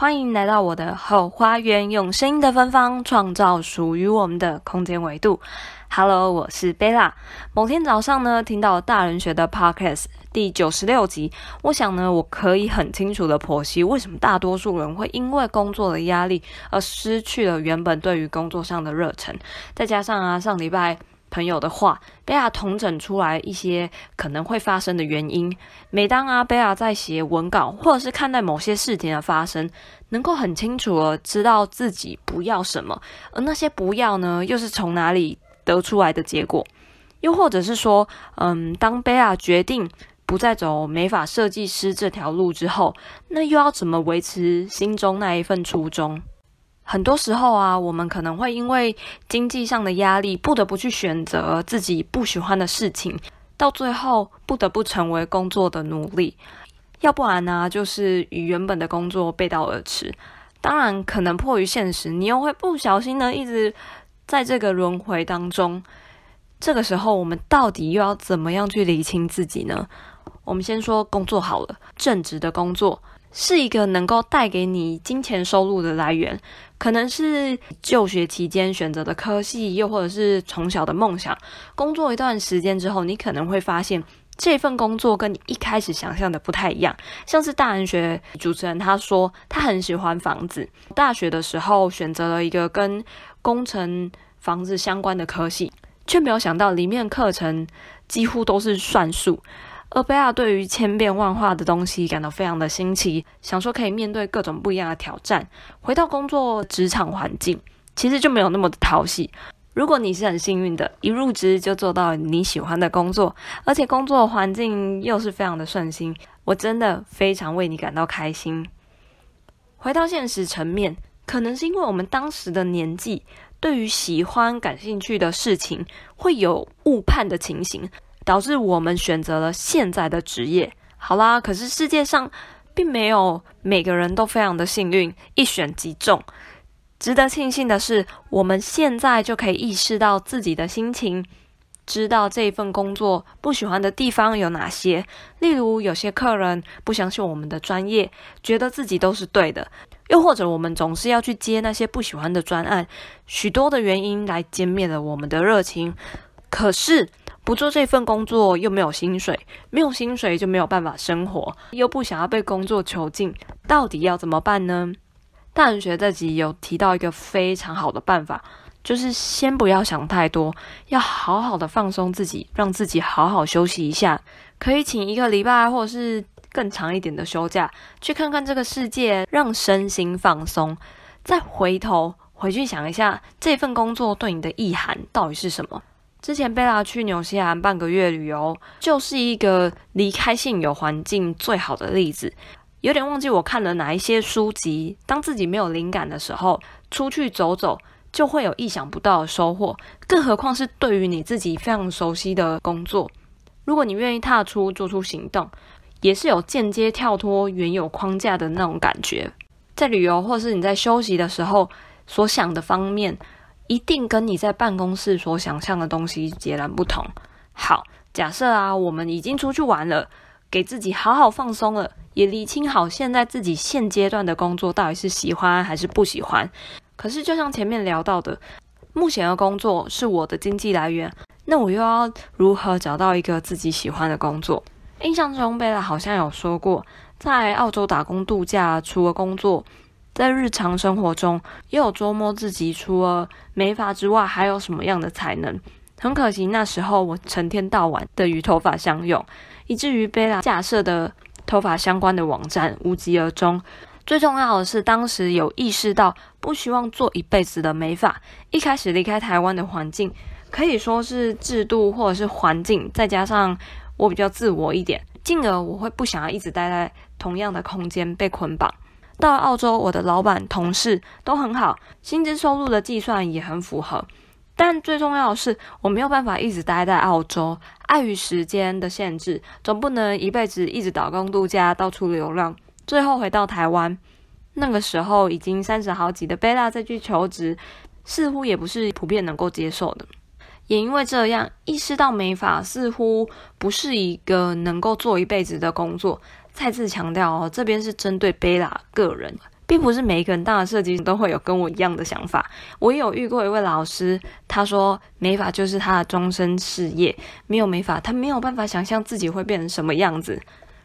欢迎来到我的后花园，用声音的芬芳创造属于我们的空间维度。Hello，我是贝拉。某天早上呢，听到大人学的 Podcast 第九十六集，我想呢，我可以很清楚的剖析为什么大多数人会因为工作的压力而失去了原本对于工作上的热忱。再加上啊，上礼拜。朋友的话，贝亚统整出来一些可能会发生的原因。每当啊，贝亚在写文稿或者是看待某些事情的发生，能够很清楚的知道自己不要什么，而那些不要呢，又是从哪里得出来的结果？又或者是说，嗯，当贝亚决定不再走美发设计师这条路之后，那又要怎么维持心中那一份初衷？很多时候啊，我们可能会因为经济上的压力，不得不去选择自己不喜欢的事情，到最后不得不成为工作的奴隶。要不然呢、就是与原本的工作背道而驰。当然，可能迫于现实，你又会不小心的一直在这个轮回当中。这个时候，我们到底又要怎么样去理清自己呢？我们先说工作好了，正职的工作。是一个能够带给你金钱收入的来源，可能是就学期间选择的科系，又或者是从小的梦想。工作一段时间之后，你可能会发现这份工作跟你一开始想象的不太一样。像是大人学主持人他说，他很喜欢房子，大学的时候选择了一个跟工程房子相关的科系，却没有想到里面课程几乎都是算术。而贝亚对于千变万化的东西感到非常的新奇，想说可以面对各种不一样的挑战。回到工作职场环境，其实就没有那么的讨喜。如果你是很幸运的，一入职就做到你喜欢的工作，而且工作环境又是非常的顺心，我真的非常为你感到开心。回到现实层面，可能是因为我们当时的年纪，对于喜欢、感兴趣的事情会有误判的情形。导致我们选择了现在的职业。好啦，可是世界上并没有每个人都非常的幸运，一选即中。值得庆幸的是，我们现在就可以意识到自己的心情，知道这份工作不喜欢的地方有哪些。例如，有些客人不相信我们的专业，觉得自己都是对的；又或者，我们总是要去接那些不喜欢的专案，许多的原因来歼灭了我们的热情。可是，不做这份工作又没有薪水，没有薪水就没有办法生活，又不想要被工作囚禁，到底要怎么办呢？大人学这集有提到一个非常好的办法，就是先不要想太多，要好好的放松自己，让自己好好休息一下，可以请一个礼拜或者是更长一点的休假，去看看这个世界，让身心放松，再回头回去想一下这份工作对你的意涵到底是什么。之前贝拉去纽西兰半个月旅游，就是一个离开现有环境最好的例子。有点忘记我看了哪一些书籍。当自己没有灵感的时候，出去走走就会有意想不到的收获。更何况是对于你自己非常熟悉的工作，如果你愿意踏出做出行动，也是有间接跳脱原有框架的那种感觉。在旅游或是你在休息的时候所想的方面。一定跟你在办公室所想象的东西截然不同。好，假设啊，我们已经出去玩了，给自己好好放松了，也理清好现在自己现阶段的工作到底是喜欢还是不喜欢。可是，就像前面聊到的，目前的工作是我的经济来源，那我又要如何找到一个自己喜欢的工作？印象中，贝拉好像有说过，在澳洲打工度假，除了工作。在日常生活中，也有琢磨自己除了美发之外，还有什么样的才能。很可惜，那时候我成天到晚的与头发相拥，以至于贝拉架设的头发相关的网站无疾而终。最重要的是，当时有意识到不希望做一辈子的美发。一开始离开台湾的环境，可以说是制度或者是环境，再加上我比较自我一点，进而我会不想要一直待在同样的空间被捆绑。到澳洲，我的老板、同事都很好，薪资收入的计算也很符合。但最重要的是，我没有办法一直待在澳洲，碍于时间的限制，总不能一辈子一直打工度假、到处流浪，最后回到台湾。那个时候已经三十好几的贝拉再去求职，似乎也不是普遍能够接受的。也因为这样，意识到美法似乎不是一个能够做一辈子的工作。再次强调哦，这边是针对贝拉个人。并不是每一个人当的设计师都会有跟我一样的想法。我也有遇过一位老师，他说美发就是他的终身事业，没有美发，他没有办法想象自己会变成什么样子。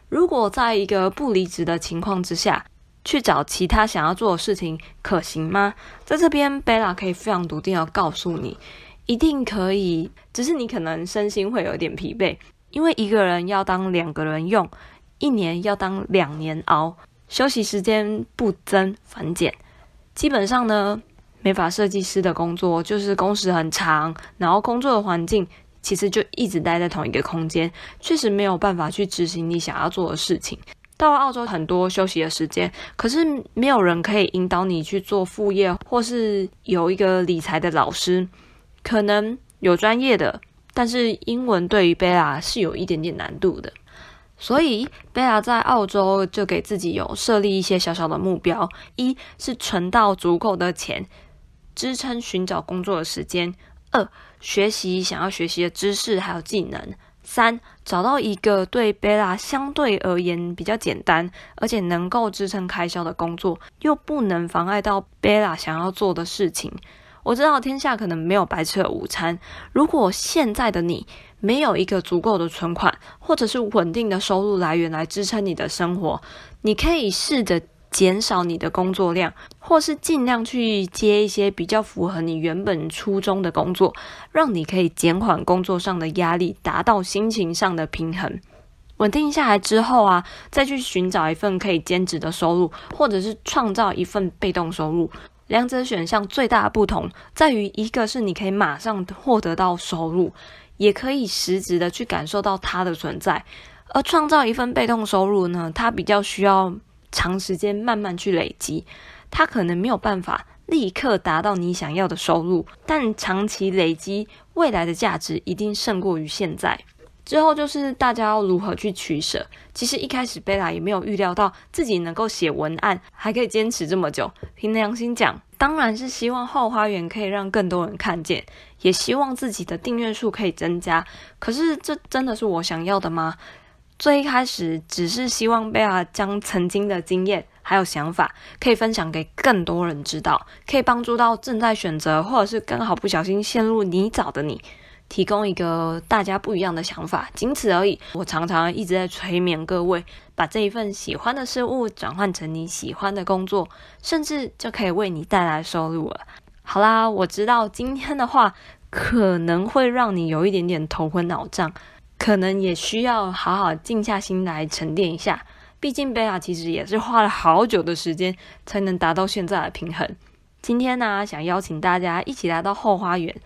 如果在一个不离职的情况之下，去找其他想要做的事情，可行吗？在这边，Bella 可以非常笃定的告诉你，一定可以，只是你可能身心会有点疲惫，因为一个人要当两个人用，一年要当两年熬，休息时间不增反减。基本上呢，美发设计师的工作就是工时很长，然后工作的环境其实就一直待在同一个空间，确实没有办法去执行你想要做的事情。到澳洲，很多休息的时间，可是没有人可以引导你去做副业，或是有一个理财的老师，可能有专业的，但是英文对于贝拉是有一点点难度的，所以贝拉在澳洲就给自己有设立一些小小的目标：一是存到足够的钱，支撑寻找工作的时间；二学习想要学习的知识还有技能。三，找到一个对贝拉相对而言比较简单，而且能够支撑开销的工作，又不能妨碍到贝拉想要做的事情。我知道天下可能没有白吃的午餐。如果现在的你没有一个足够的存款，或者是稳定的收入来源来支撑你的生活，你可以试着。减少你的工作量，或是尽量去接一些比较符合你原本初衷的工作，让你可以减缓工作上的压力，达到心情上的平衡。稳定下来之后啊，再去寻找一份可以兼职的收入，或者是创造一份被动收入。两者选项最大的不同在于，一个是你可以马上获得到收入，也可以实质的去感受到它的存在；而创造一份被动收入呢，它比较需要。长时间慢慢去累积，它可能没有办法立刻达到你想要的收入，但长期累积未来的价值一定胜过于现在。之后就是大家要如何去取舍。其实一开始贝拉也没有预料到自己能够写文案，还可以坚持这么久。凭良心讲，当然是希望后花园可以让更多人看见，也希望自己的订阅数可以增加。可是这真的是我想要的吗？最一开始只是希望贝拉将曾经的经验还有想法可以分享给更多人知道，可以帮助到正在选择或者是刚好不小心陷入泥沼的你，提供一个大家不一样的想法，仅此而已。我常常一直在催眠各位，把这一份喜欢的事物转换成你喜欢的工作，甚至就可以为你带来收入了。好啦，我知道今天的话可能会让你有一点点头昏脑胀。可能也需要好好静下心来沉淀一下，毕竟贝拉其实也是花了好久的时间才能达到现在的平衡。今天呢，想邀请大家一起来到后花园，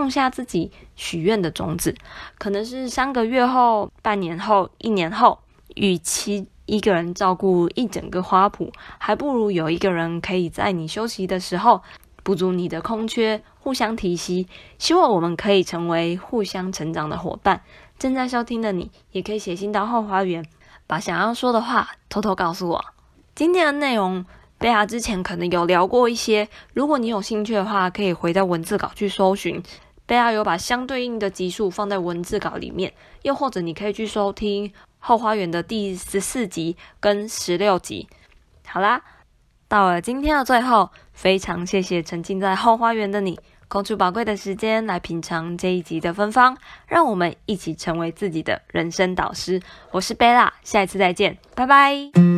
种下自己许愿的种子。可能是三个月后、半年后、一年后，与其一个人照顾一整个花圃，还不如有一个人可以在你休息的时候补足你的空缺，互相提携。希望我们可以成为互相成长的伙伴。正在收听的你，也可以写信到后花园，把想要说的话偷偷告诉我。今天的内容，贝亚之前可能有聊过一些，如果你有兴趣的话，可以回到文字稿去搜寻。贝拉有把相对应的集数放在文字稿里面，又或者你可以去收听后花园的第十四集跟十六集。好啦，到了今天的最后，非常谢谢沉浸在后花园的你。空出宝贵的时间来品尝这一集的芬芳，让我们一起成为自己的人生导师。我是贝拉，下一次再见，拜拜。